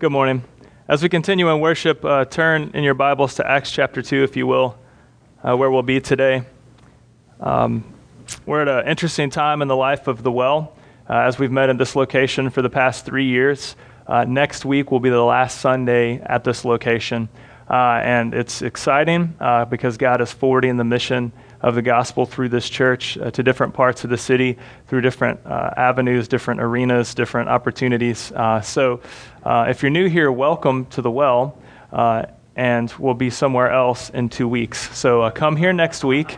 Good morning. As we continue in worship, uh, turn in your Bibles to Acts chapter 2, if you will, uh, where we'll be today. Um, we're at an interesting time in the life of the well, uh, as we've met in this location for the past three years. Uh, next week will be the last Sunday at this location. Uh, and it's exciting uh, because God is forwarding the mission of the gospel through this church uh, to different parts of the city, through different uh, avenues, different arenas, different opportunities. Uh, so uh, if you're new here, welcome to the well. and we'll be somewhere else in two weeks. So come here next week.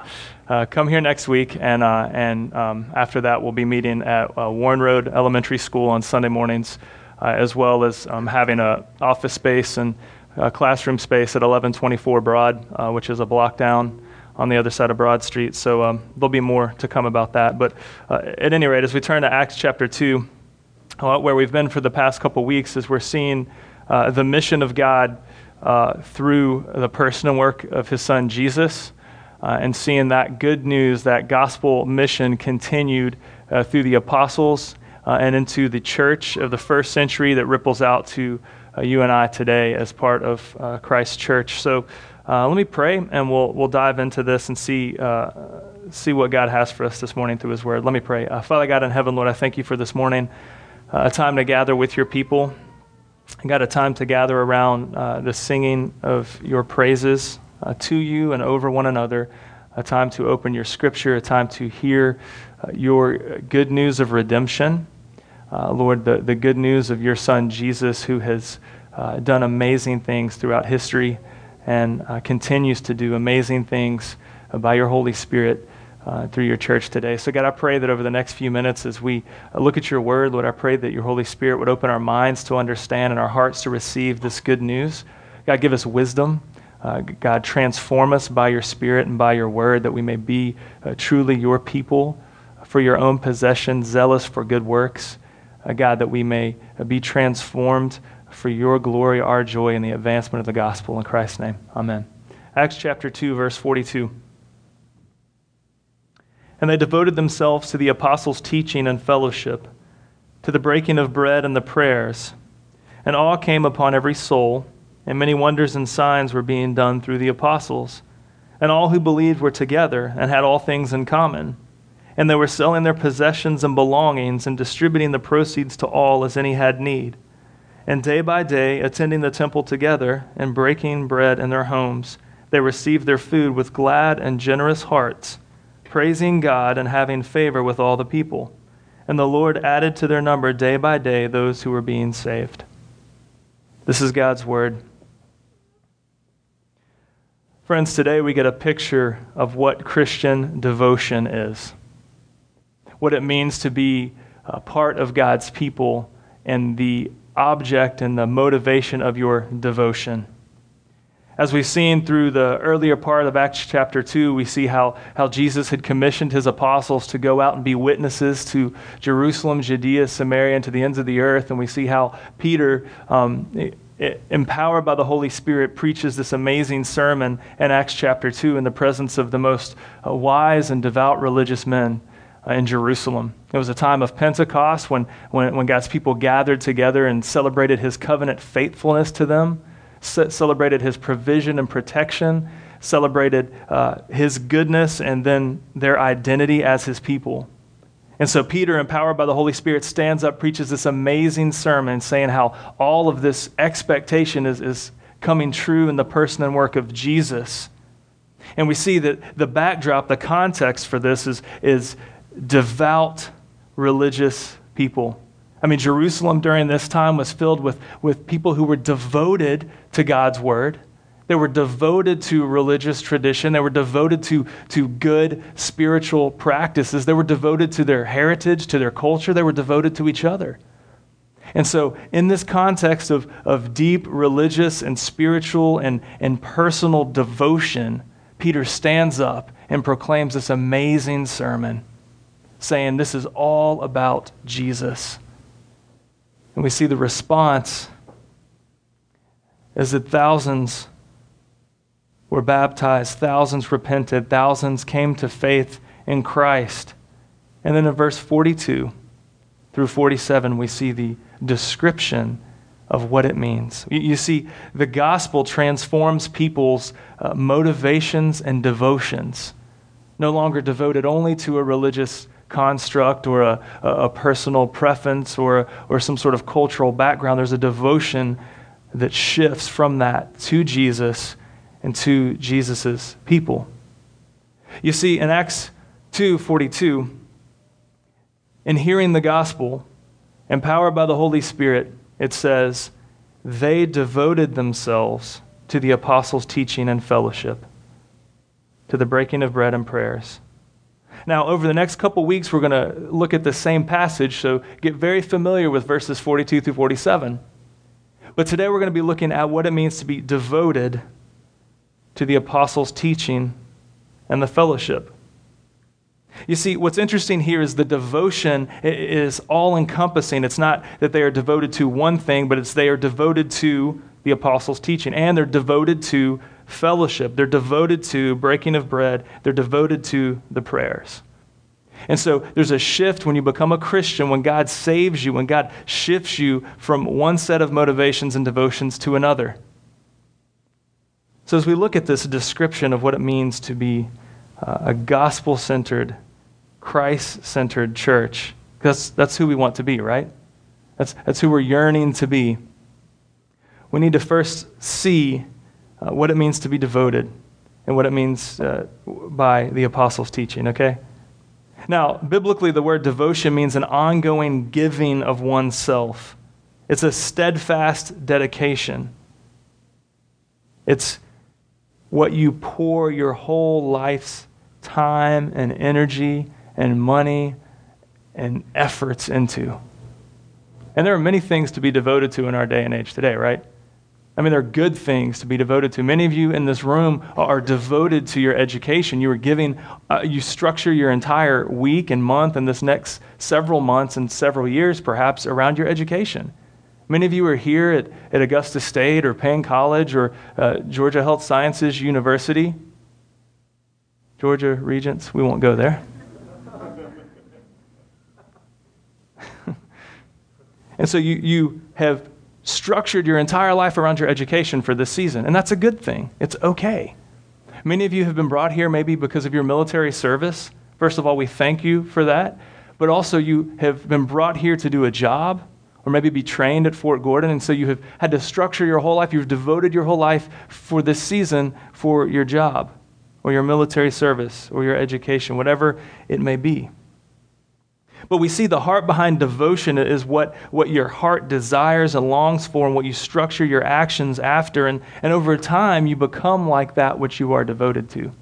come here next week, and, and um, after that, we'll be meeting at Warren Road Elementary School on Sunday mornings, as well as um, having an office space and uh, classroom space at 1124 Broad, uh, which is a block down on the other side of Broad Street. So um, there'll be more to come about that. But uh, at any rate, as we turn to Acts chapter 2, uh, where we've been for the past couple weeks, is we're seeing uh, the mission of God uh, through the person and work of his son Jesus. and seeing that good news, that gospel mission continued through the apostles and into the church of the first century that ripples out to uh, you and I today as part of uh, Christ's church. So uh, let me pray, and we'll, we'll dive into this and see, uh, see what God has for us this morning through His Word. Let me pray. Uh, Father God in heaven, Lord, I thank you for this morning, uh, a time to gather with your people. Got a time to gather around the singing of your praises to you and over one another, a time to open your scripture, a time to hear your good news of redemption uh, Lord, the, the good news of your son Jesus, who has uh, done amazing things throughout history and uh, continues to do amazing things uh, by your Holy Spirit uh, through your church today. So, God, I pray that over the next few minutes, as we uh, look at your word, Lord, I pray that your Holy Spirit would open our minds to understand and our hearts to receive this good news. God, give us wisdom. God, transform us by your Spirit and by your word that we may be truly your people for your own possession, zealous for good works uh, God, that we may be transformed for your glory, our joy, and the advancement of the gospel. In Christ's name, amen. Acts chapter 2, verse 42. And they devoted themselves to the apostles' teaching and fellowship, to the breaking of bread and the prayers. And awe came upon every soul, and many wonders and signs were being done through the apostles. And all who believed were together and had all things in common and they were selling their possessions and belongings and distributing the proceeds to all as any had need. And day by day, attending the temple together and breaking bread in their homes, they received their food with glad and generous hearts, praising God and having favor with all the people. And the Lord added to their number day by day those who were being saved. This is God's word. Friends, today we get a picture of what Christian devotion is what it means to be a part of God's people and the object and the motivation of your devotion. As we've seen through the earlier part of Acts chapter 2, we see how, how Jesus had commissioned his apostles to go out and be witnesses to Jerusalem, Judea, Samaria, and to the ends of the earth. And we see how Peter, um, empowered by the Holy Spirit, preaches this amazing sermon in Acts chapter 2 in the presence of the most uh, wise and devout religious men uh, in Jerusalem. It was a time of Pentecost when, when, when God's people gathered together and celebrated his covenant faithfulness to them, celebrated his provision and protection, celebrated uh, his goodness, and then their identity as his people. And so Peter, empowered by the Holy Spirit, stands up, preaches this amazing sermon saying how all of this expectation is, is coming true in the person and work of Jesus. And we see that the backdrop, the context for this is, is devout religious people. I mean, Jerusalem during this time was filled with, with people who were devoted to God's word. They were devoted to religious tradition. They were devoted to, to good spiritual practices. They were devoted to their heritage, to their culture. They were devoted to each other. And so, in this context of, of deep religious and spiritual and, and personal devotion, Peter stands up and proclaims this amazing sermon saying this is all about Jesus. And we see the response is that thousands were baptized, thousands repented, thousands came to faith in Christ. And then in verse 42 through 47, we see the description of what it means. You, see, the gospel transforms people's uh, motivations and devotions, no longer devoted only to a religious construct or a, a personal preference or, or some sort of cultural background. There's a devotion that shifts from that to Jesus and to Jesus' people. You see, in Acts 2:42, in hearing the gospel, empowered by the Holy Spirit, it says, they devoted themselves to the apostles' teaching and fellowship, to the breaking of bread and prayers. Now, over the next couple weeks, we're going to look at the same passage, so get very familiar with verses 42 through 47. But today we're going to be looking at what it means to be devoted to the apostles' teaching and the fellowship. You see, what's interesting here is the devotion is all encompassing. It's not that they are devoted to one thing, but it's they are devoted to the apostles' teaching, and they're devoted to fellowship. They're devoted to breaking of bread. They're devoted to the prayers. And so there's a shift when you become a Christian, when God saves you, when God shifts you from one set of motivations and devotions to another. So, as we look at this description of what it means to be uh, a gospel centered, Christ centered church, that's, that's who we want to be, right? That's, that's who we're yearning to be. We need to first see uh, what it means to be devoted and what it means uh, by the apostles' teaching, okay? Now, biblically, the word devotion means an ongoing giving of oneself. It's a steadfast dedication. It's what you pour your whole life's time and energy and money and efforts into. And there are many things to be devoted to in our day and age today, right? I mean, there are good things to be devoted to. Many of you in this room are devoted to your education. You are giving, uh, you structure your entire week and month and this next several months and several years perhaps around your education. Many of you are here at, at Augusta State or Paine College or uh, Georgia Health Sciences University. Georgia Regents, we won't go there. and so you, you have structured your entire life around your education for this season, and that's a good thing. It's okay. Many of you have been brought here maybe because of your military service. First of all, we thank you for that. But also, you have been brought here to do a job or maybe be trained at Fort Gordon. And so you have had to structure your whole life. You've devoted your whole life for this season for your job or your military service or your education, whatever it may be. But we see the heart behind devotion is what, what your heart desires and longs for and what you structure your actions after. And, and over time, you become like that which you are devoted to.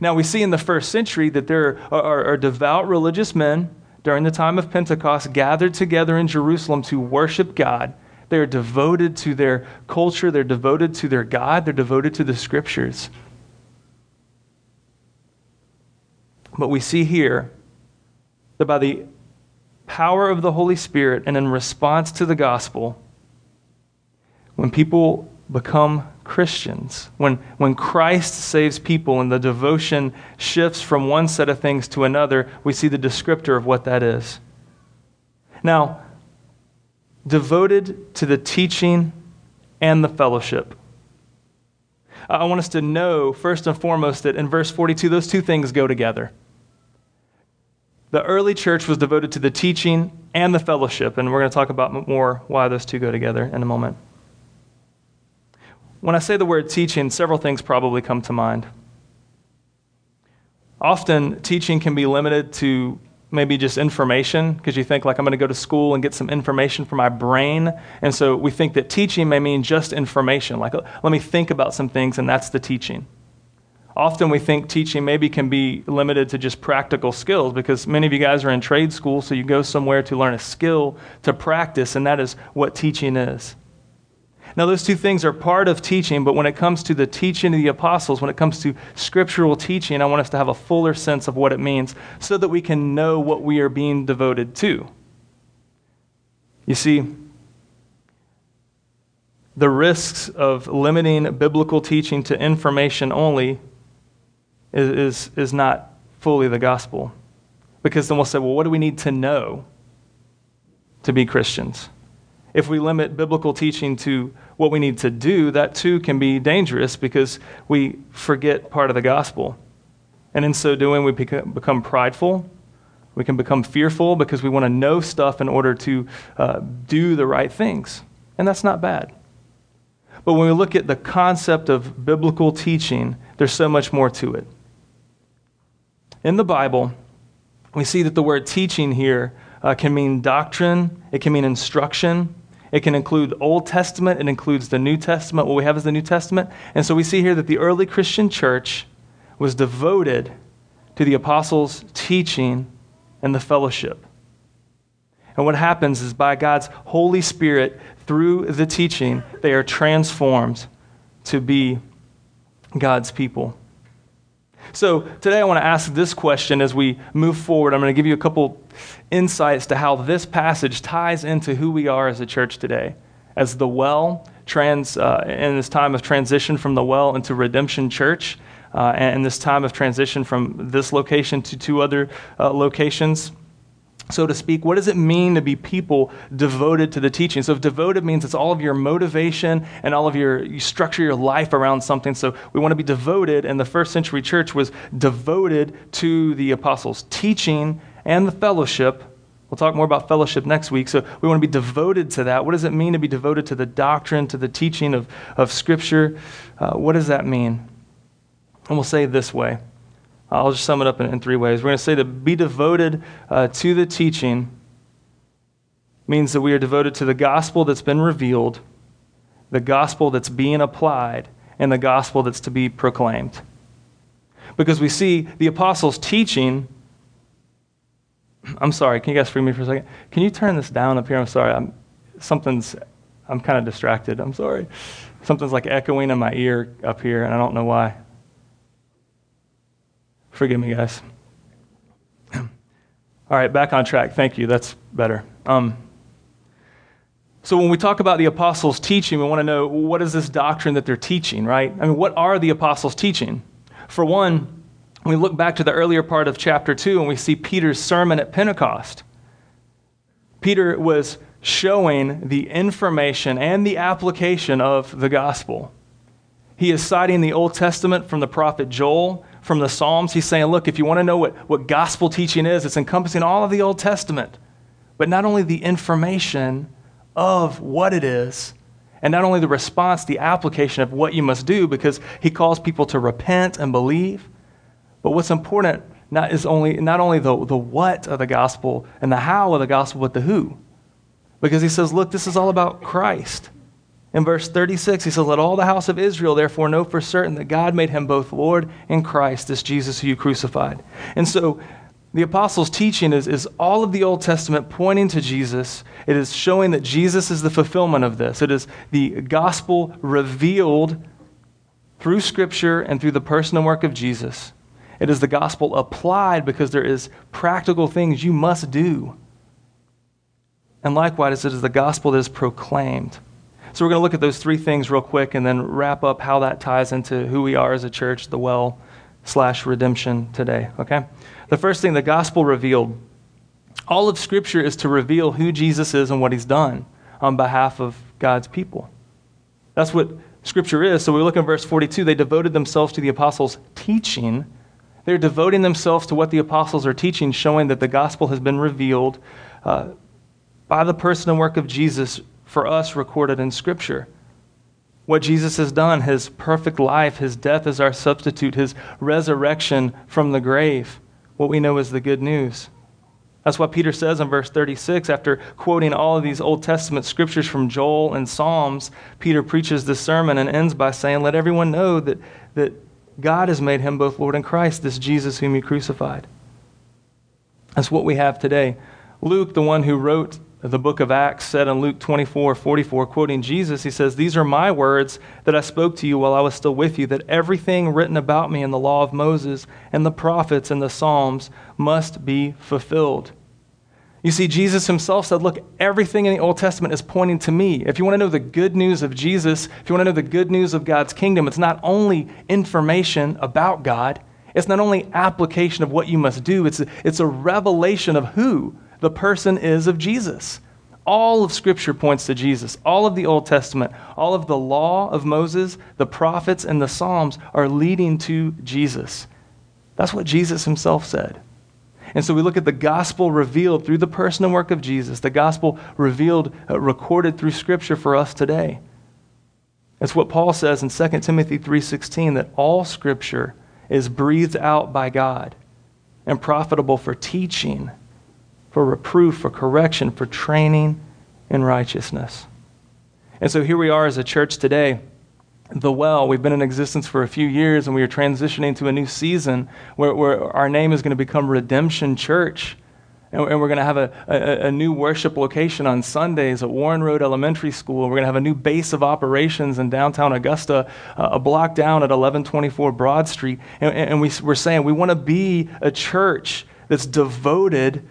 Now, we see in the first century that there are, are, are devout religious men during the time of Pentecost gathered together in Jerusalem to worship God. They are devoted to their culture, they're devoted to their God, they're devoted to the scriptures. But we see here that by the power of the Holy Spirit and in response to the gospel, when people become Christians, when, when Christ saves people and the devotion shifts from one set of things to another, we see the descriptor of what that is. Now, devoted to the teaching and the fellowship. I want us to know, first and foremost, that in verse 42, those two things go together. The early church was devoted to the teaching and the fellowship, and we're going to talk about more why those two go together in a moment. When I say the word teaching, several things probably come to mind. Often, teaching can be limited to maybe just information because you think like i'm going to go to school and get some information for my brain and so we think that teaching may mean just information like let me think about some things and that's the teaching often we think teaching maybe can be limited to just practical skills because many of you guys are in trade school, so you go somewhere to learn a skill to practice, and that is what teaching is. Now, those two things are part of teaching, but when it comes to the teaching of the apostles, when it comes to scriptural teaching, I want us to have a fuller sense of what it means so that we can know what we are being devoted to. You see, the risks of limiting biblical teaching to information only is, is, is not fully the gospel. Because then we'll say, well, what do we need to know to be Christians? If we limit biblical teaching to what we need to do, that too can be dangerous because we forget part of the gospel. And in so doing, we become prideful. We can become fearful because we want to know stuff in order to uh, do the right things. And that's not bad. But when we look at the concept of biblical teaching, there's so much more to it. In the Bible, we see that the word teaching here uh, can mean doctrine, it can mean instruction, it can include Old Testament, it includes the New Testament. What we have is the New Testament. And so we see here that the early Christian church was devoted to the apostles' teaching and the fellowship. And what happens is by God's Holy Spirit, through the teaching, they are transformed to be God's people. So today I want to ask this question as we move forward. I'm going to give you a couple insights to how this passage ties into who we are as a church today. As the well, trans, uh, in this time of transition from the well into redemption church, uh, and this time of transition from this location to two other uh, locations so to speak, what does it mean to be people devoted to the teaching? So, if devoted means it's all of your motivation and all of your, you structure your life around something. So, we want to be devoted, and the first century church was devoted to the apostles' teaching and the fellowship. We'll talk more about fellowship next week. So, we want to be devoted to that. What does it mean to be devoted to the doctrine, to the teaching of, of Scripture? Uh, what does that mean? And we'll say it this way I'll just sum it up in, in three ways. We're going to say to be devoted uh, to the teaching means that we are devoted to the gospel that's been revealed, the gospel that's being applied, and the gospel that's to be proclaimed. Because we see the apostles' teaching. I'm sorry, can you guys free me for a second? Can you turn this down up here? I'm sorry. I'm, something's, I'm kind of distracted. I'm sorry. Something's like echoing in my ear up here, and I don't know why. Forgive me, guys. All right, back on track. Thank you. That's better. Um, so, when we talk about the apostles' teaching, we want to know what is this doctrine that they're teaching, right? I mean, what are the apostles teaching? For one, we look back to the earlier part of chapter 2 and we see Peter's sermon at Pentecost. Peter was showing the information and the application of the gospel. He is citing the Old Testament from the prophet Joel from the Psalms. He's saying, look, if you want to know what, what gospel teaching is, it's encompassing all of the Old Testament, but not only the information of what it is, and not only the response, the application of what you must do, because he calls people to repent and believe. But what's important not, is only, not only the, the what of the gospel and the how of the gospel, but the who. Because he says, look, this is all about Christ. In verse 36, he says, Let all the house of Israel therefore know for certain that God made him both Lord and Christ, this Jesus who you crucified. And so the apostles' teaching is, is all of the Old Testament pointing to Jesus. It is showing that Jesus is the fulfillment of this. It is the gospel revealed through Scripture and through the person and work of Jesus. It is the gospel applied because there is practical things you must do. And likewise, it is the gospel that is proclaimed. So we're going to look at those three things real quick and then wrap up how that ties into who we are as a church, the well slash redemption today. Okay? The first thing, the gospel revealed. All of Scripture is to reveal who Jesus is and what he's done on behalf of God's people. That's what Scripture is. So we look in verse 42. They devoted themselves to the apostles' teaching. They're devoting themselves to what the apostles are teaching, showing that the gospel has been revealed uh, by the person and work of Jesus for us recorded in Scripture. What Jesus has done, his perfect life, his death as our substitute, his resurrection from the grave, what we know is the good news. That's what Peter says in verse 36. After quoting all of these Old Testament scriptures from Joel and Psalms, Peter preaches this sermon and ends by saying, Let everyone know that, that God has made him both Lord and Christ, this Jesus whom you crucified. That's what we have today. Luke, the one who wrote the book of Acts said in Luke 24 44, quoting Jesus, he says, These are my words that I spoke to you while I was still with you, that everything written about me in the law of Moses and the prophets and the Psalms must be fulfilled. You see, Jesus himself said, Look, everything in the Old Testament is pointing to me. If you want to know the good news of Jesus, if you want to know the good news of God's kingdom, it's not only information about God, it's not only application of what you must do, it's a, it's a revelation of who the person is of Jesus. All of Scripture points to Jesus. All of the Old Testament, all of the law of Moses, the prophets, and the Psalms are leading to Jesus. That's what Jesus himself said. And so we look at the gospel revealed through the person and work of Jesus, the gospel revealed, uh, recorded through Scripture for us today. It's what Paul says in 2 Timothy 3:16 that all scripture is breathed out by God and profitable for teaching, for reproof, for correction, for training in righteousness. And so here we are as a church today. The Well, we've been in existence for a few years and we are transitioning to a new season where, where our name is going to become Redemption Church. And, we're going to have a, a, a, new worship location on Sundays at Warren Road Elementary School. We're going to have a new base of operations in downtown Augusta, uh, a block down at 1124 Broad Street. And, and we, we're saying we want to be a church that's devoted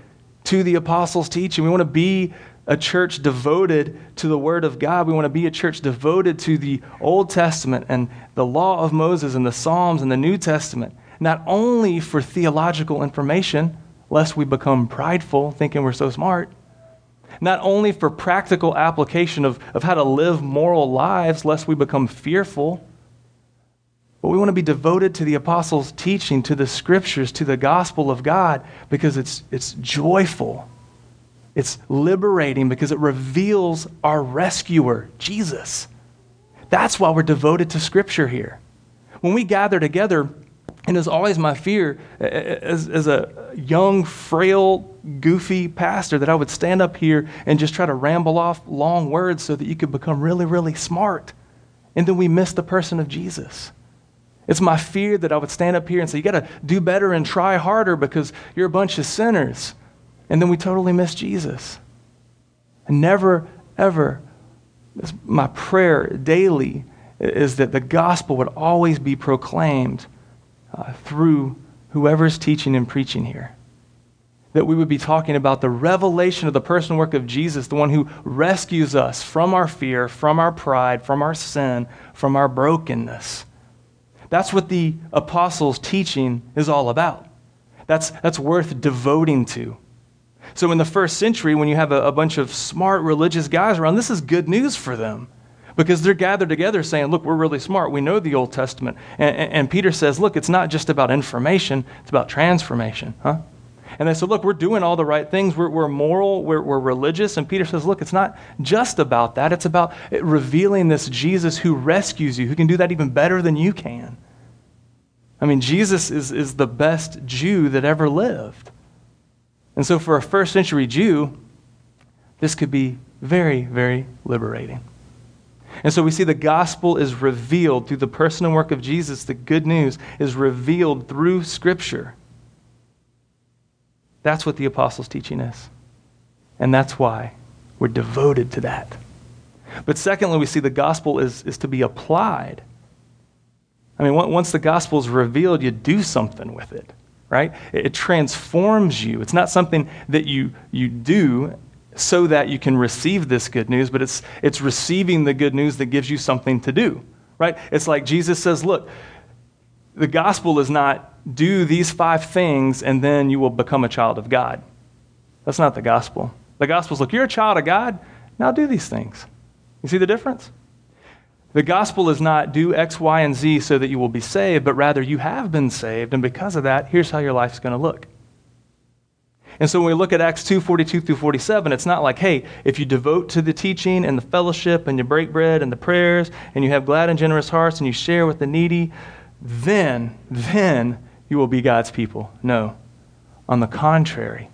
to the apostles' teaching. We want to be a church devoted to the Word of God. We want to be a church devoted to the Old Testament and the law of Moses and the Psalms and the New Testament, not only for theological information lest we become prideful, thinking we're so smart. Not only for practical application of, of how to live moral lives, lest we become fearful, but we want to be devoted to the apostles' teaching, to the scriptures, to the gospel of God, because it's, it's joyful. It's liberating because it reveals our rescuer, Jesus. That's why we're devoted to scripture here. When we gather together, and it was always my fear as, as a young, frail, goofy pastor that I would stand up here and just try to ramble off long words so that you could become really, really smart. And then we miss the person of Jesus. It's my fear that I would stand up here and say, You got to do better and try harder because you're a bunch of sinners. And then we totally miss Jesus. And never, ever, my prayer daily is that the gospel would always be proclaimed uh, through whoever's teaching and preaching here. That we would be talking about the revelation of the personal work of Jesus, the one who rescues us from our fear, from our pride, from our sin, from our brokenness. That's what the apostles' teaching is all about. That's, that's worth devoting to. So, in the first century, when you have a, a bunch of smart religious guys around, this is good news for them because they're gathered together saying, Look, we're really smart. We know the Old Testament. And, and, and, Peter says, Look, it's not just about information, it's about transformation. Huh? And they said, Look, we're doing all the right things. We're, we're moral, we're, we're religious. And Peter says, Look, it's not just about that. It's about revealing this Jesus who rescues you, who can do that even better than you can. I mean, Jesus is, is the best Jew that ever lived. And so, for a first century Jew, this could be very, very liberating. And so we see the gospel is revealed through the person and work of Jesus. The good news is revealed through Scripture. That's what the apostles' teaching is. And that's why we're devoted to that. But secondly, we see the gospel is, is to be applied. I mean, once the gospel is revealed, you do something with it, right? It transforms you. It's not something that you, you do so that you can receive this good news, but it's, it's receiving the good news that gives you something to do, right? It's like Jesus says, look, the gospel is not do these five things and then you will become a child of God. That's not the gospel. The gospel is look, you're a child of God, now do these things. You see the difference? The gospel is not do X, Y, and Z so that you will be saved, but rather you have been saved, and because of that, here's how your life's going to look. And so when we look at Acts 2 42 through 47, it's not like, hey, if you devote to the teaching and the fellowship and you break bread and the prayers and you have glad and generous hearts and you share with the needy, then, then you will be God's people. No. On the contrary,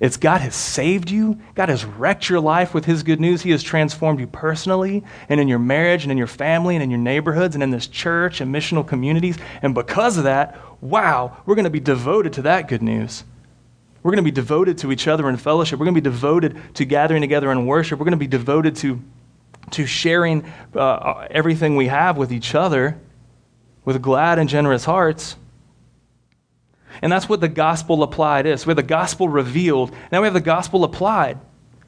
it's God has saved you. God has wrecked your life with His good news. He has transformed you personally and in your marriage and in your family and in your neighborhoods and in this church and missional communities. And because of that, wow, we're going to be devoted to that good news. We're going to be devoted to each other in fellowship. We're going to be devoted to gathering together in worship. We're going to be devoted to, to sharing uh, everything we have with each other with glad and generous hearts. And that's what the gospel applied is. We have the gospel revealed. Now we have the gospel applied.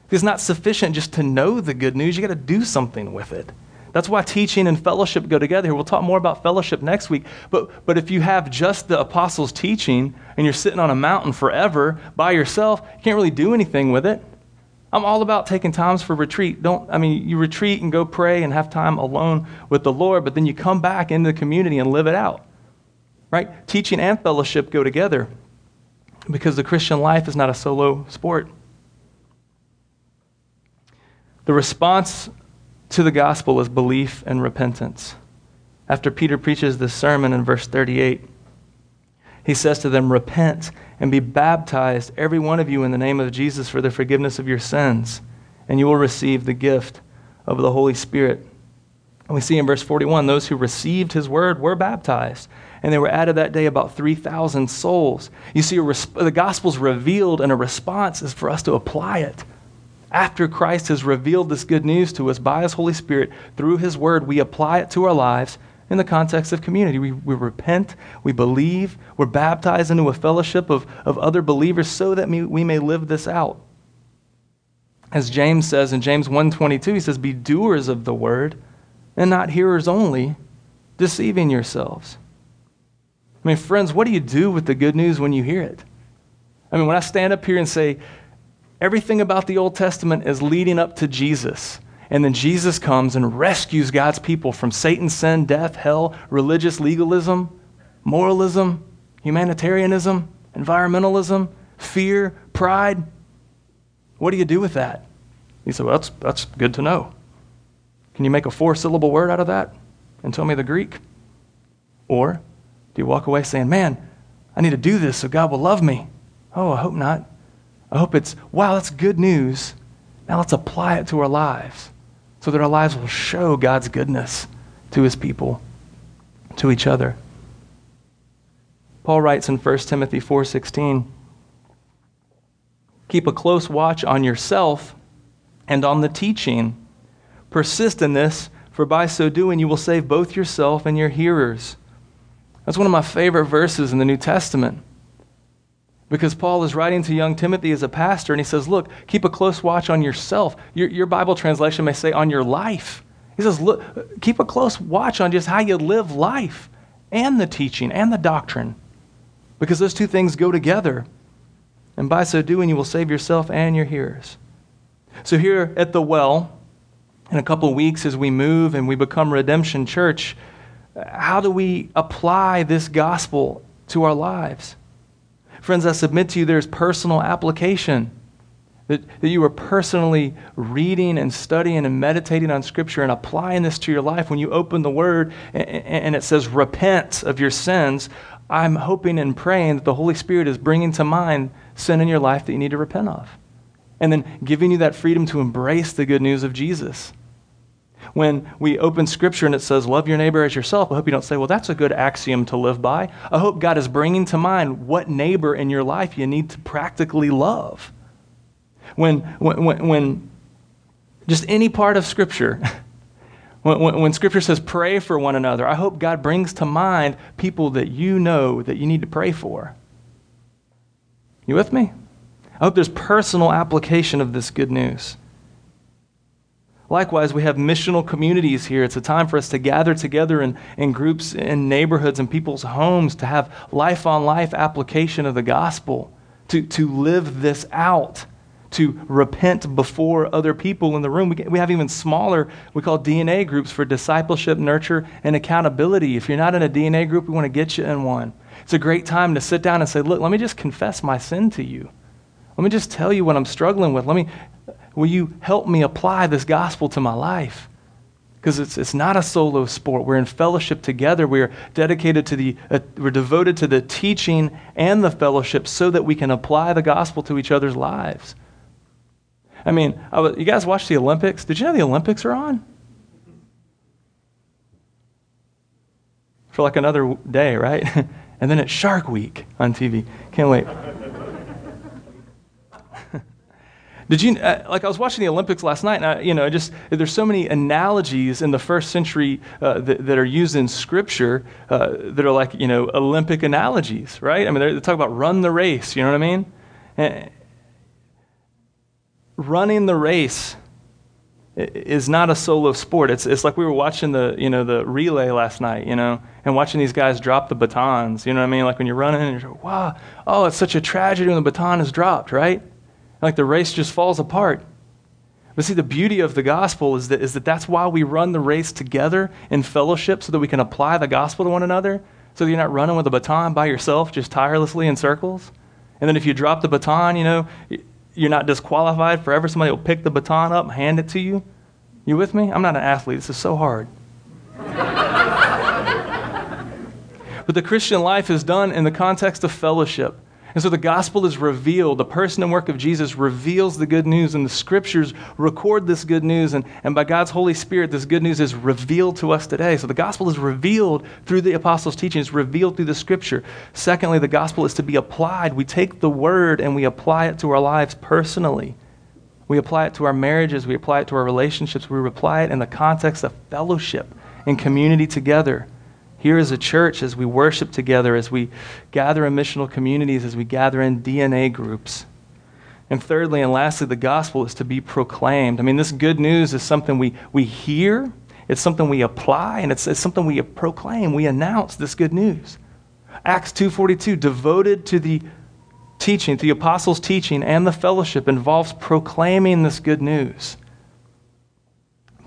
It's not sufficient just to know the good news, you got to do something with it. That's why teaching and fellowship go together. Here. We'll talk more about fellowship next week. But, but if you have just the apostles' teaching and you're sitting on a mountain forever by yourself, you can't really do anything with it. I'm all about taking times for retreat. Don't I mean you retreat and go pray and have time alone with the Lord, but then you come back into the community and live it out. Right? Teaching and fellowship go together because the Christian life is not a solo sport. The response to the gospel is belief and repentance. After Peter preaches this sermon in verse 38, he says to them, Repent and be baptized, every one of you, in the name of Jesus for the forgiveness of your sins, and you will receive the gift of the Holy Spirit. And we see in verse 41 those who received his word were baptized, and they were added that day about 3,000 souls. You see, the gospel's revealed, and a response is for us to apply it. After Christ has revealed this good news to us by his Holy Spirit through his word, we apply it to our lives in the context of community. We, we repent, we believe, we're baptized into a fellowship of, of other believers so that we, we may live this out. As James says in James 1:22, he says, "Be doers of the word and not hearers only, deceiving yourselves." I mean, friends, what do you do with the good news when you hear it? I mean, when I stand up here and say everything about the Old Testament is leading up to Jesus, and then Jesus comes and rescues God's people from Satan's sin, death, hell, religious legalism, moralism, humanitarianism, environmentalism, fear, pride. What do you do with that? He said, Well, that's, that's good to know. Can you make a four syllable word out of that and tell me the Greek? Or do you walk away saying, Man, I need to do this so God will love me? Oh, I hope not. I hope it's, wow, that's good news. Now let's apply it to our lives so that our lives will show God's goodness to his people, to each other. Paul writes in 1 Timothy 4:16, "Keep a close watch on yourself and on the teaching. Persist in this, for by so doing you will save both yourself and your hearers." That's one of my favorite verses in the New Testament because Paul is writing to young Timothy as a pastor, and he says, Look, keep a close watch on yourself. Your, your Bible translation may say on your life. He says, Look, keep a close watch on just how you live life and the teaching and the doctrine, because those two things go together. And by so doing, you will save yourself and your hearers. So, here at the well, in a couple of weeks, as we move and we become Redemption Church, how do we apply this gospel to our lives? Friends, I submit to you there's personal application. That, that you are personally reading and studying and meditating on Scripture and applying this to your life. When you open the Word and, and it says, repent of your sins, I'm hoping and praying that the Holy Spirit is bringing to mind sin in your life that you need to repent of. And then giving you that freedom to embrace the good news of Jesus when we open scripture and it says, Love your neighbor as yourself, I hope you don't say, Well, that's a good axiom to live by. I hope God is bringing to mind what neighbor in your life you need to practically love. When, when, when just any part of scripture, when, when, when scripture says pray for one another, I hope God brings to mind people that you know that you need to pray for. You with me? I hope there's personal application of this good news. Likewise, we have missional communities here. It's a time for us to gather together in, in groups, in neighborhoods, and people's homes to have life on life application of the gospel, to, to live this out, to repent before other people in the room. We, we have even smaller, we call DNA groups for discipleship, nurture, and accountability. If you're not in a DNA group, we want to get you in one. It's a great time to sit down and say, Look, let me just confess my sin to you. Let me just tell you what I'm struggling with. Let me Will you help me apply this gospel to my life? Because it's, it's not a solo sport. We're in fellowship together. We're dedicated to the, uh, we're devoted to the teaching and the fellowship so that we can apply the gospel to each other's lives. I mean, I was, you guys watch the Olympics? Did you know the Olympics are on? For like another day, right? and then it's Shark Week on TV. Can't wait. Did you, uh, like, I was watching the Olympics last night, and I, you know, just, there's so many analogies in the first century uh, that, that, are used in Scripture uh, that are like, you know, Olympic analogies, right? I mean, they talk about run the race, you know what I mean? And running the race is not a solo sport. It's, it's like we were watching the, you know, the relay last night, you know, and watching these guys drop the batons, you know what I mean? Like when you're running and you're, like, wow, oh, it's such a tragedy when the baton is dropped, right? Like the race just falls apart. But see, the beauty of the gospel is that, is that that's why we run the race together in fellowship so that we can apply the gospel to one another, so that you're not running with a baton by yourself just tirelessly in circles. And then if you drop the baton, you know, you're not disqualified forever. Somebody will pick the baton up and hand it to you. You with me? I'm not an athlete. This is so hard. but the Christian life is done in the context of fellowship. And so the gospel is revealed. The person and work of Jesus reveals the good news, and the scriptures record this good news. And, and by God's Holy Spirit, this good news is revealed to us today. So the gospel is revealed through the apostles' teaching, it's revealed through the scripture. Secondly, the gospel is to be applied. We take the word and we apply it to our lives personally. We apply it to our marriages, we apply it to our relationships, we apply it in the context of fellowship and community together here as a church, as we worship together, as we gather in missional communities, as we gather in DNA groups. And thirdly and lastly, the gospel is to be proclaimed. I mean, this good news is something we, we hear, it's something we apply, and it's, it's something we proclaim. We announce this good news. Acts 2.42, devoted to the teaching, to the apostles' teaching and the fellowship, involves proclaiming this good news.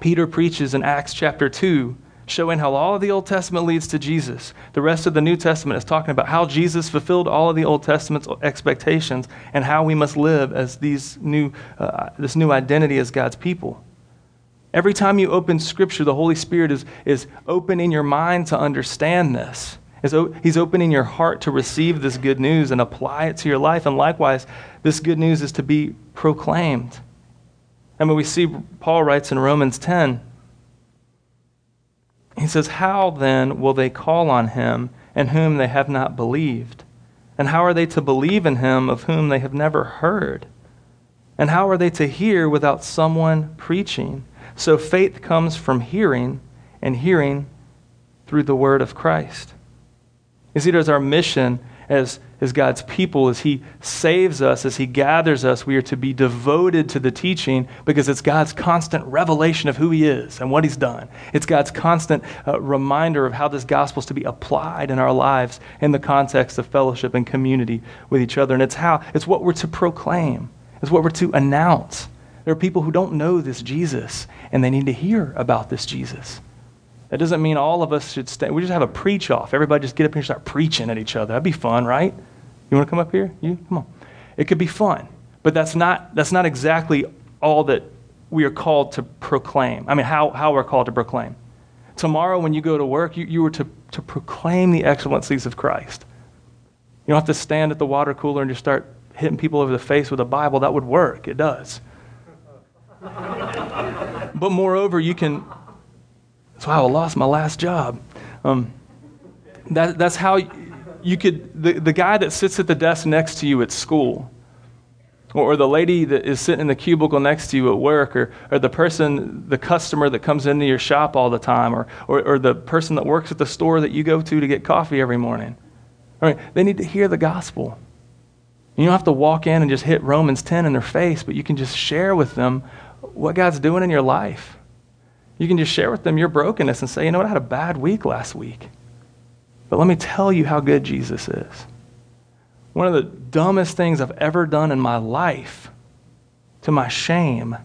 Peter preaches in Acts chapter 2 showing how all of the Old Testament leads to Jesus. The rest of the New Testament is talking about how Jesus fulfilled all of the Old Testament's expectations and how we must live as these new, uh, this new identity as God's people. Every time you open Scripture, the Holy Spirit is, is opening your mind to understand this. He's opening your heart to receive this good news and apply it to your life. And likewise, this good news is to be proclaimed. And when we see Paul writes in Romans 10, he says, How then will they call on him in whom they have not believed? And how are they to believe in him of whom they have never heard? And how are they to hear without someone preaching? So faith comes from hearing, and hearing through the word of Christ. You see, there's our mission as as God's people, as He saves us, as He gathers us, we are to be devoted to the teaching because it's God's constant revelation of who He is and what He's done. It's God's constant uh, reminder of how this gospel is to be applied in our lives in the context of fellowship and community with each other. And it's how, it's what we're to proclaim, it's what we're to announce. There are people who don't know this Jesus, and they need to hear about this Jesus. That doesn't mean all of us should stay. We just have a preach off. Everybody just get up here and start preaching at each other. That'd be fun, right? You want to come up here? You come on. It could be fun, but that's not that's not exactly all that we are called to proclaim. I mean, how, how we're called to proclaim. Tomorrow, when you go to work, you, you were to, to proclaim the excellencies of Christ. You don't have to stand at the water cooler and just start hitting people over the face with a Bible. That would work. It does. but moreover, you can. That's why I lost my last job. Um, that, that's how you could, the, the guy that sits at the desk next to you at school, or the lady that is sitting in the cubicle next to you at work, or, or the person, the customer that comes into your shop all the time, or, or, or the person that works at the store that you go to to get coffee every morning. All right, they need to hear the gospel. You don't have to walk in and just hit Romans 10 in their face, but you can just share with them what God's doing in your life. You can just share with them your brokenness and say, you know what, I had a bad week last week. But let me tell you how good Jesus is. One of the dumbest things I've ever done in my life, to my shame,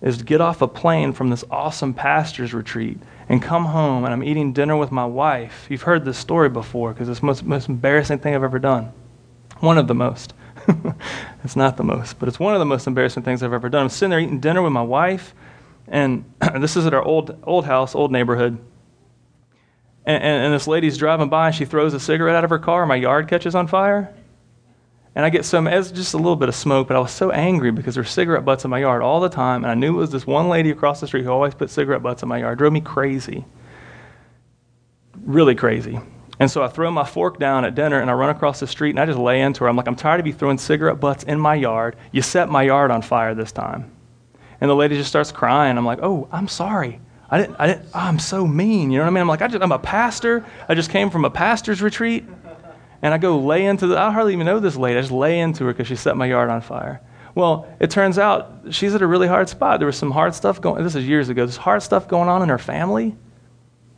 is to get off a plane from this awesome pastor's retreat and come home and I'm eating dinner with my wife. You've heard this story before because it's the most, most embarrassing thing I've ever done. One of the most. it's not the most, but it's one of the most embarrassing things I've ever done. I'm sitting there eating dinner with my wife, and this is at our old, old house, old neighborhood. And, and, and, this lady's driving by and she throws a cigarette out of her car, my yard catches on fire. And I get some, it's just a little bit of smoke, but I was so angry because there's cigarette butts in my yard all the time. And I knew it was this one lady across the street who always put cigarette butts in my yard. It drove me crazy. Really crazy. And so I throw my fork down at dinner and I run across the street and I just lay into her. I'm like, I'm tired of you throwing cigarette butts in my yard. You set my yard on fire this time. And the lady just starts crying. I'm like, oh, I'm sorry. I didn't, I didn't, oh, I'm so mean. You know what I mean? I'm like, I just, I'm a pastor. I just came from a pastor's retreat. And I go lay into the, I hardly even know this lady. I just lay into her because she set my yard on fire. Well, it turns out she's at a really hard spot. There was some hard stuff going, this is years ago, there's hard stuff going on in her family.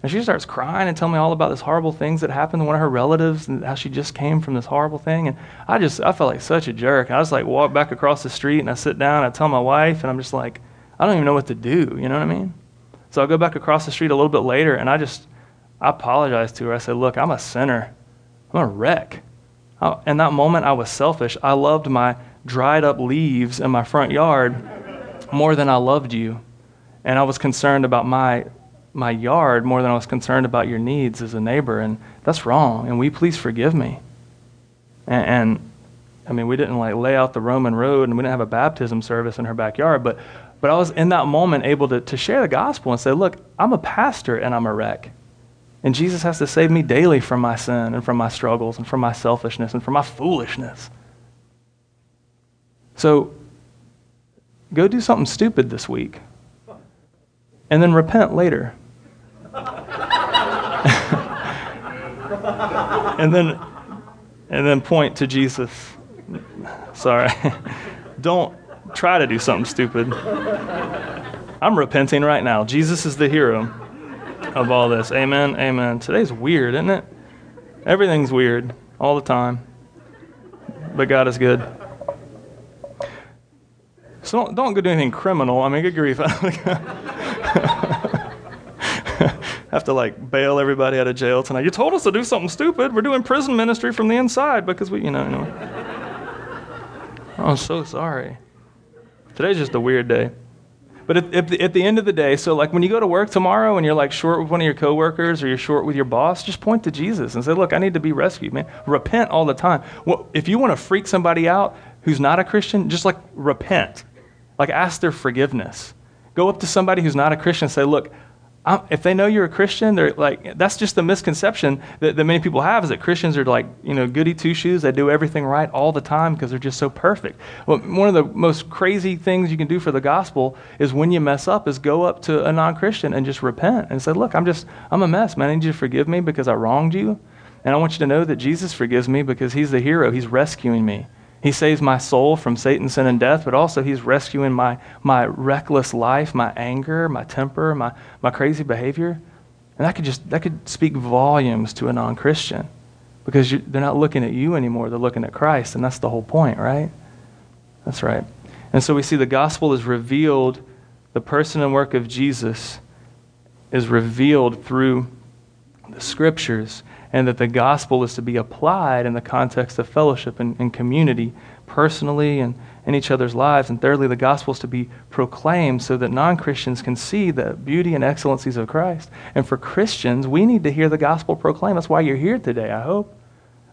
And she starts crying and telling me all about this horrible things that happened to one of her relatives and how she just came from this horrible thing. And I just, I felt like such a jerk. And I just like walk back across the street and I sit down, and I tell my wife, and I'm just like, I don't even know what to do. You know what I mean? So I go back across the street a little bit later and I just, I apologize to her. I said, look, I'm a sinner. I'm a wreck. I, in that moment, I was selfish. I loved my dried up leaves in my front yard more than I loved you. And I was concerned about my, my yard more than I was concerned about your needs as a neighbor. And that's wrong. And we please forgive me? And, and I mean, we didn't like lay out the Roman road and we didn't have a baptism service in her backyard, but, but I was in that moment able to, to share the gospel and say, look, I'm a pastor and I'm a wreck. And Jesus has to save me daily from my sin and from my struggles and from my selfishness and from my foolishness. So go do something stupid this week and then repent later. And then and then point to Jesus. Sorry. Don't try to do something stupid. I'm repenting right now. Jesus is the hero of all this. Amen. Amen. Today's weird, isn't it? Everything's weird all the time. But God is good. So don't, don't go do anything criminal. I mean, good grief. have to like bail everybody out of jail tonight. You told us to do something stupid. We're doing prison ministry from the inside because we, you know. Know. I'm so sorry. Today's just a weird day. But at, at, the, at, the, end of the day, so like when you go to work tomorrow and you're like short with one of your coworkers or you're short with your boss, just point to Jesus and say, "Look, I need to be rescued, man." Repent all the time. Well, if you want to freak somebody out who's not a Christian, just like repent. Like, ask their forgiveness. Go up to somebody who's not a Christian and say, Look, if they know you're a Christian, they're like, that's just the misconception that, that many people have is that Christians are like, you know, goody two shoes. They do everything right all the time because they're just so perfect. Well, one of the most crazy things you can do for the gospel is when you mess up, is go up to a non Christian and just repent and say, Look, I'm just, I'm a mess, man. I need you to forgive me because I wronged you. And I want you to know that Jesus forgives me because he's the hero. He's rescuing me. He saves my soul from Satan, sin, and death, but also He's rescuing my, my reckless life, my anger, my temper, my, my crazy behavior. And that could just that could speak volumes to a non Christian because you, they're not looking at you anymore, they're looking at Christ, and that's the whole point, right? That's right. And so we see the gospel is revealed, the person and work of Jesus is revealed through the scriptures and that the gospel is to be applied in the context of fellowship and, and community, personally and in each other's lives. And thirdly, the gospel is to be proclaimed so that non Christians can see the beauty and excellencies of Christ. And for Christians, we need to hear the gospel proclaimed. That's why you're here today, I hope.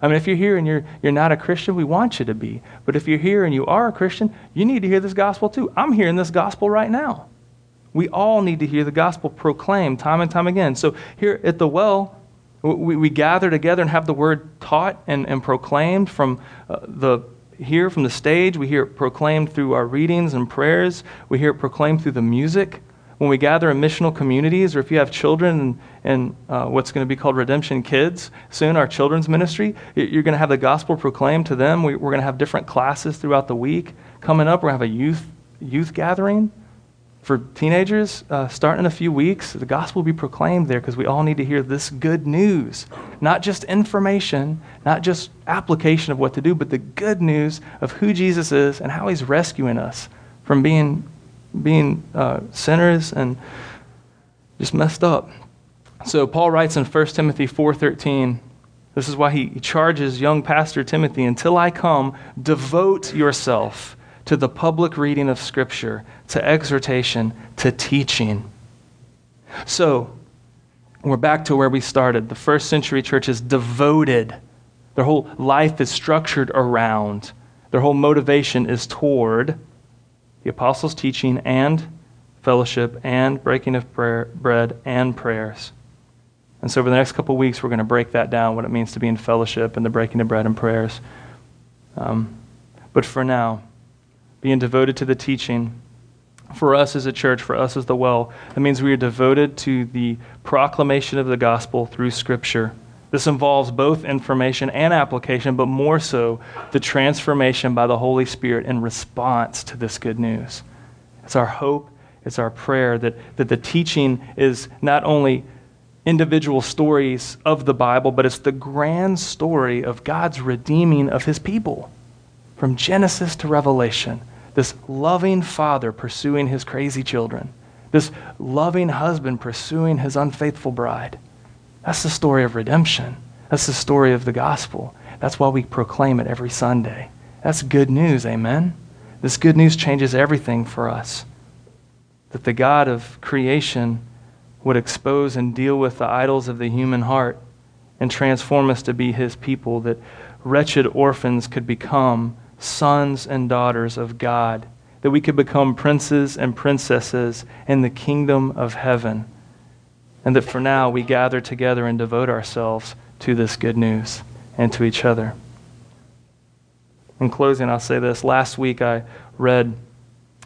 I mean, if you're here and you're, you're not a Christian, we want you to be. But if you're here and you are a Christian, you need to hear this gospel too. I'm hearing this gospel right now. We all need to hear the gospel proclaimed time and time again. So here at the well, we, we gather together and have the word taught and, and proclaimed from uh, the here from the stage. We hear it proclaimed through our readings and prayers. We hear it proclaimed through the music. When we gather in missional communities, or if you have children in, uh, what's going to be called Redemption Kids soon, our children's ministry, you're going to have the gospel proclaimed to them. We, we're going to have different classes throughout the week. Coming up, we're going to have a youth, youth gathering for teenagers, uh, starting in a few weeks, the gospel will be proclaimed there because we all need to hear this good news. Not just information, not just application of what to do, but the good news of who Jesus is and how he's rescuing us from being, being uh, sinners and just messed up. So Paul writes in 1 Timothy 4.13, this is why he charges young pastor Timothy, until I come, devote yourself to the public reading of Scripture, to exhortation, to teaching. So, we're back to where we started. The first century church is devoted. Their whole life is structured around, their whole motivation is toward the apostles' teaching and fellowship and breaking of prayer, bread and prayers. And so, over the next couple weeks, we're going to break that down what it means to be in fellowship and the breaking of bread and prayers. Um, but for now, being devoted to the teaching. For us as a church, for us as the well, that means we are devoted to the proclamation of the gospel through Scripture. This involves both information and application, but more so the transformation by the Holy Spirit in response to this good news. It's our hope, it's our prayer that, that the teaching is not only individual stories of the Bible, but it's the grand story of God's redeeming of his people. From Genesis to Revelation, this loving father pursuing his crazy children, this loving husband pursuing his unfaithful bride. That's the story of redemption. That's the story of the gospel. That's why we proclaim it every Sunday. That's good news, amen? This good news changes everything for us. That the God of creation would expose and deal with the idols of the human heart and transform us to be his people, that wretched orphans could become sons and daughters of God, that we could become princes and princesses in the kingdom of heaven, and that for now we gather together and devote ourselves to this good news and to each other. In closing, I'll say this. Last week I read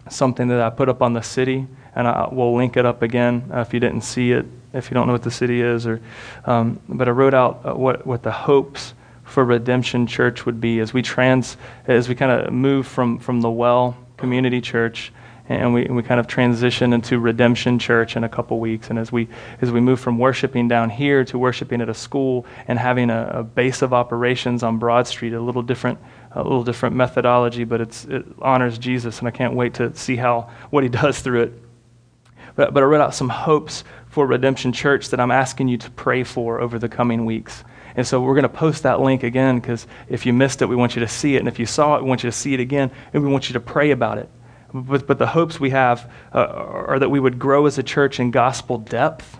something that I put up on the city and I, we'll link it up again uh, if you didn't see it, if you don't know what the city is. Or, um, but I wrote out uh, what, what the hopes for Redemption Church would be as we trans, as we kind of move from, from the Well Community Church and we, we kind of transition into redemption church in a couple weeks and as we as we move from worshiping down here to worshiping at a school and having a, a base of operations on broad street a little different a little different methodology but it's, it honors jesus and i can't wait to see how what he does through it but, but I wrote out some hopes for Redemption Church that I'm asking you to pray for over the coming weeks. And so we're going to post that link again because if you missed it, we want you to see it. And if you saw it, we want you to see it again, and we want you to pray about it. But, but the hopes we have uh, are that we would grow as a church in gospel depth,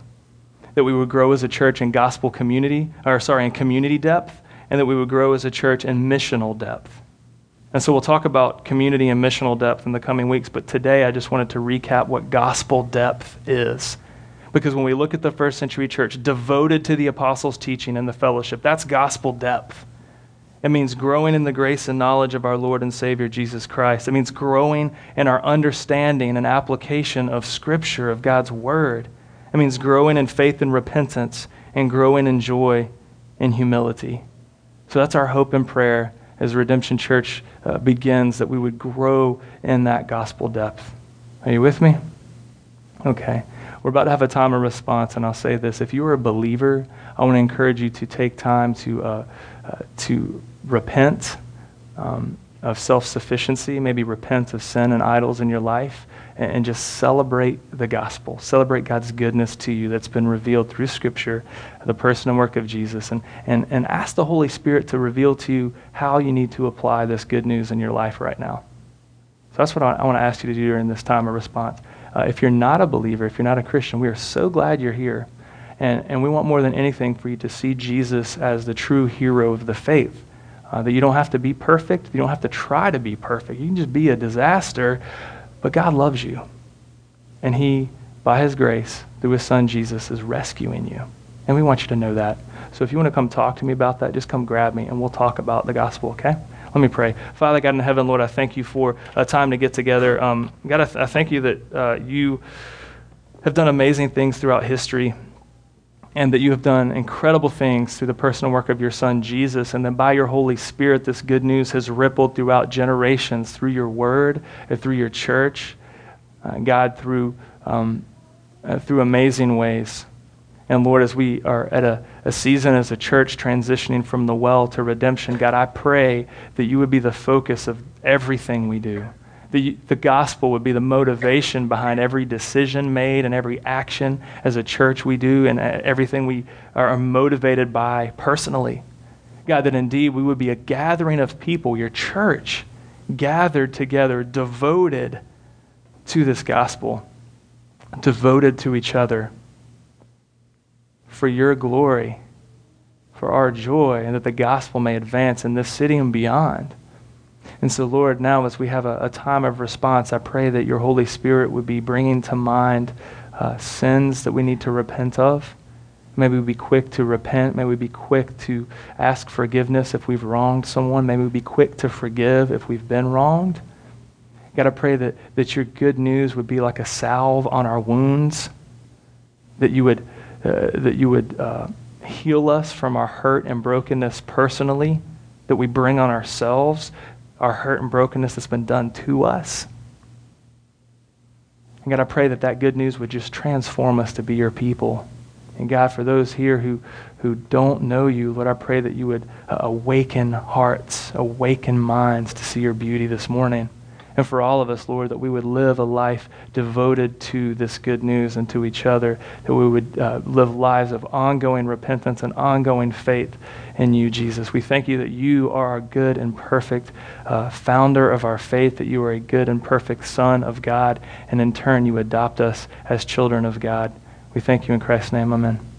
that we would grow as a church in gospel community, or sorry, in community depth, and that we would grow as a church in missional depth. And so we'll talk about community and missional depth in the coming weeks, but today I just wanted to recap what gospel depth is. Because when we look at the first century church devoted to the apostles' teaching and the fellowship, that's gospel depth. It means growing in the grace and knowledge of our Lord and Savior Jesus Christ. It means growing in our understanding and application of Scripture, of God's Word. It means growing in faith and repentance and growing in joy and humility. So that's our hope and prayer as Redemption Church uh, begins, that we would grow in that gospel depth. Are you with me? Okay. We're about to have a time of response, and I'll say this. If you are a believer, I want to encourage you to take time to, uh, uh, to repent um, of self sufficiency, maybe repent of sin and idols in your life, and, and just celebrate the gospel. Celebrate God's goodness to you that's been revealed through Scripture, the person and work of Jesus, and, and, and ask the Holy Spirit to reveal to you how you need to apply this good news in your life right now. So that's what I, I want to ask you to do during this time of response. Uh, if you're not a believer, if you're not a Christian, we are so glad you're here. And, and we want more than anything for you to see Jesus as the true hero of the faith. Uh, that you don't have to be perfect. You don't have to try to be perfect. You can just be a disaster, but God loves you. And He, by His grace, through His Son Jesus, is rescuing you. And we want you to know that. So if you want to come talk to me about that, just come grab me and we'll talk about the gospel, okay? Let me pray. Father God in heaven, Lord, I thank you for a time to get together. Um, God, I, th- I, thank you that uh, you have done amazing things throughout history and that you have done incredible things through the personal work of your Son, Jesus. And then by your Holy Spirit, this good news has rippled throughout generations through your word and through your church. Uh, God, through, um, uh, through amazing ways. And Lord, as we are at a, a season as a church transitioning from the well to redemption, God, I pray that you would be the focus of everything we do. The, the gospel would be the motivation behind every decision made and every action as a church we do and uh, everything we are motivated by personally. God, that indeed we would be a gathering of people, your church, gathered together, devoted to this gospel, devoted to each other for your glory, for our joy, and that the gospel may advance in this city and beyond. And so, Lord, now as we have a, a, time of response, I pray that your Holy Spirit would be bringing to mind uh, sins that we need to repent of. May we'd be quick to repent. May we be quick to ask forgiveness if we've wronged someone. May we be quick to forgive if we've been wronged. God, I pray that, that your good news would be like a salve on our wounds, that you would, uh, that you would uh, heal us from our hurt and brokenness personally, that we bring on ourselves, our hurt and brokenness that's been done to us. And God, I pray that that good news would just transform us to be your people, And God, for those here who, who don't know you, Lord, I pray that you would uh, awaken hearts, awaken minds to see your beauty this morning. And for all of us, Lord, that we would live a life devoted to this good news and to each other, that we would uh, live lives of ongoing repentance and ongoing faith in you, Jesus. We thank you that you are a good and perfect uh, founder of our faith, that you are a good and perfect Son of God, and in turn, you adopt us as children of God. We thank you in Christ's name. Amen.